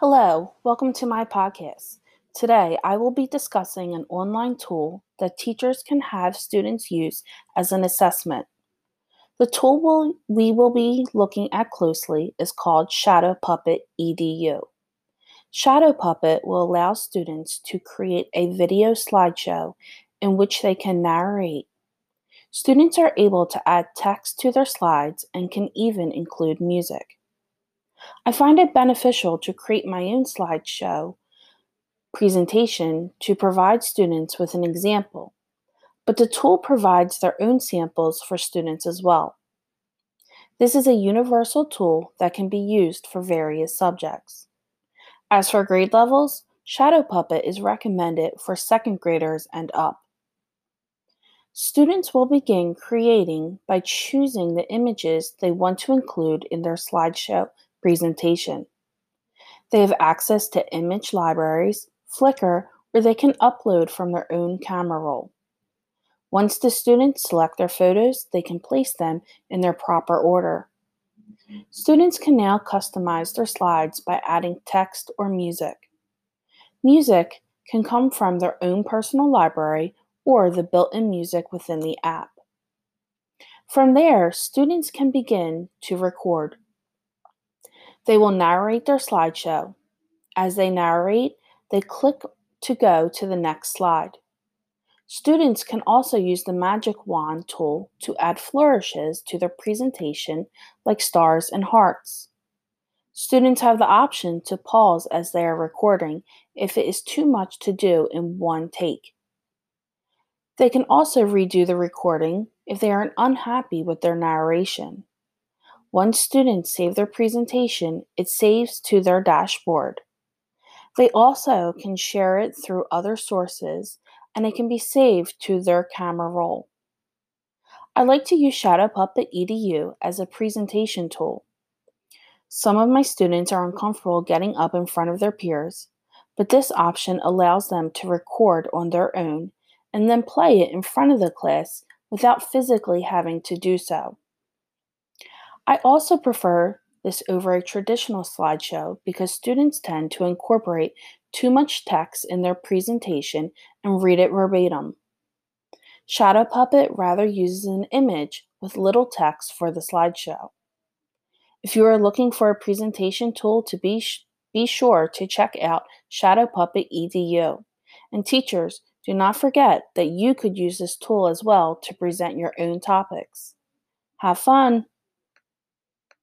Hello, welcome to my podcast. Today, I will be discussing an online tool that teachers can have students use as an assessment. The tool we'll, we will be looking at closely is called Shadow Puppet EDU. Shadow Puppet will allow students to create a video slideshow in which they can narrate. Students are able to add text to their slides and can even include music. I find it beneficial to create my own slideshow presentation to provide students with an example, but the tool provides their own samples for students as well. This is a universal tool that can be used for various subjects. As for grade levels, Shadow Puppet is recommended for second graders and up. Students will begin creating by choosing the images they want to include in their slideshow presentation. They have access to image libraries, Flickr, where they can upload from their own camera roll. Once the students select their photos, they can place them in their proper order. Students can now customize their slides by adding text or music. Music can come from their own personal library or the built in music within the app. From there, students can begin to record. They will narrate their slideshow. As they narrate, they click to go to the next slide. Students can also use the Magic Wand tool to add flourishes to their presentation, like stars and hearts. Students have the option to pause as they are recording if it is too much to do in one take. They can also redo the recording if they are unhappy with their narration. Once students save their presentation, it saves to their dashboard. They also can share it through other sources and it can be saved to their camera roll. I like to use Shadow Puppet EDU as a presentation tool. Some of my students are uncomfortable getting up in front of their peers, but this option allows them to record on their own and then play it in front of the class without physically having to do so. I also prefer this over a traditional slideshow because students tend to incorporate too much text in their presentation and read it verbatim. Shadow Puppet rather uses an image with little text for the slideshow. If you are looking for a presentation tool to be, sh- be sure to check out Shadow Puppet EDU. And teachers, do not forget that you could use this tool as well to present your own topics. Have fun!